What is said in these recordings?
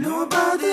Nobody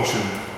portion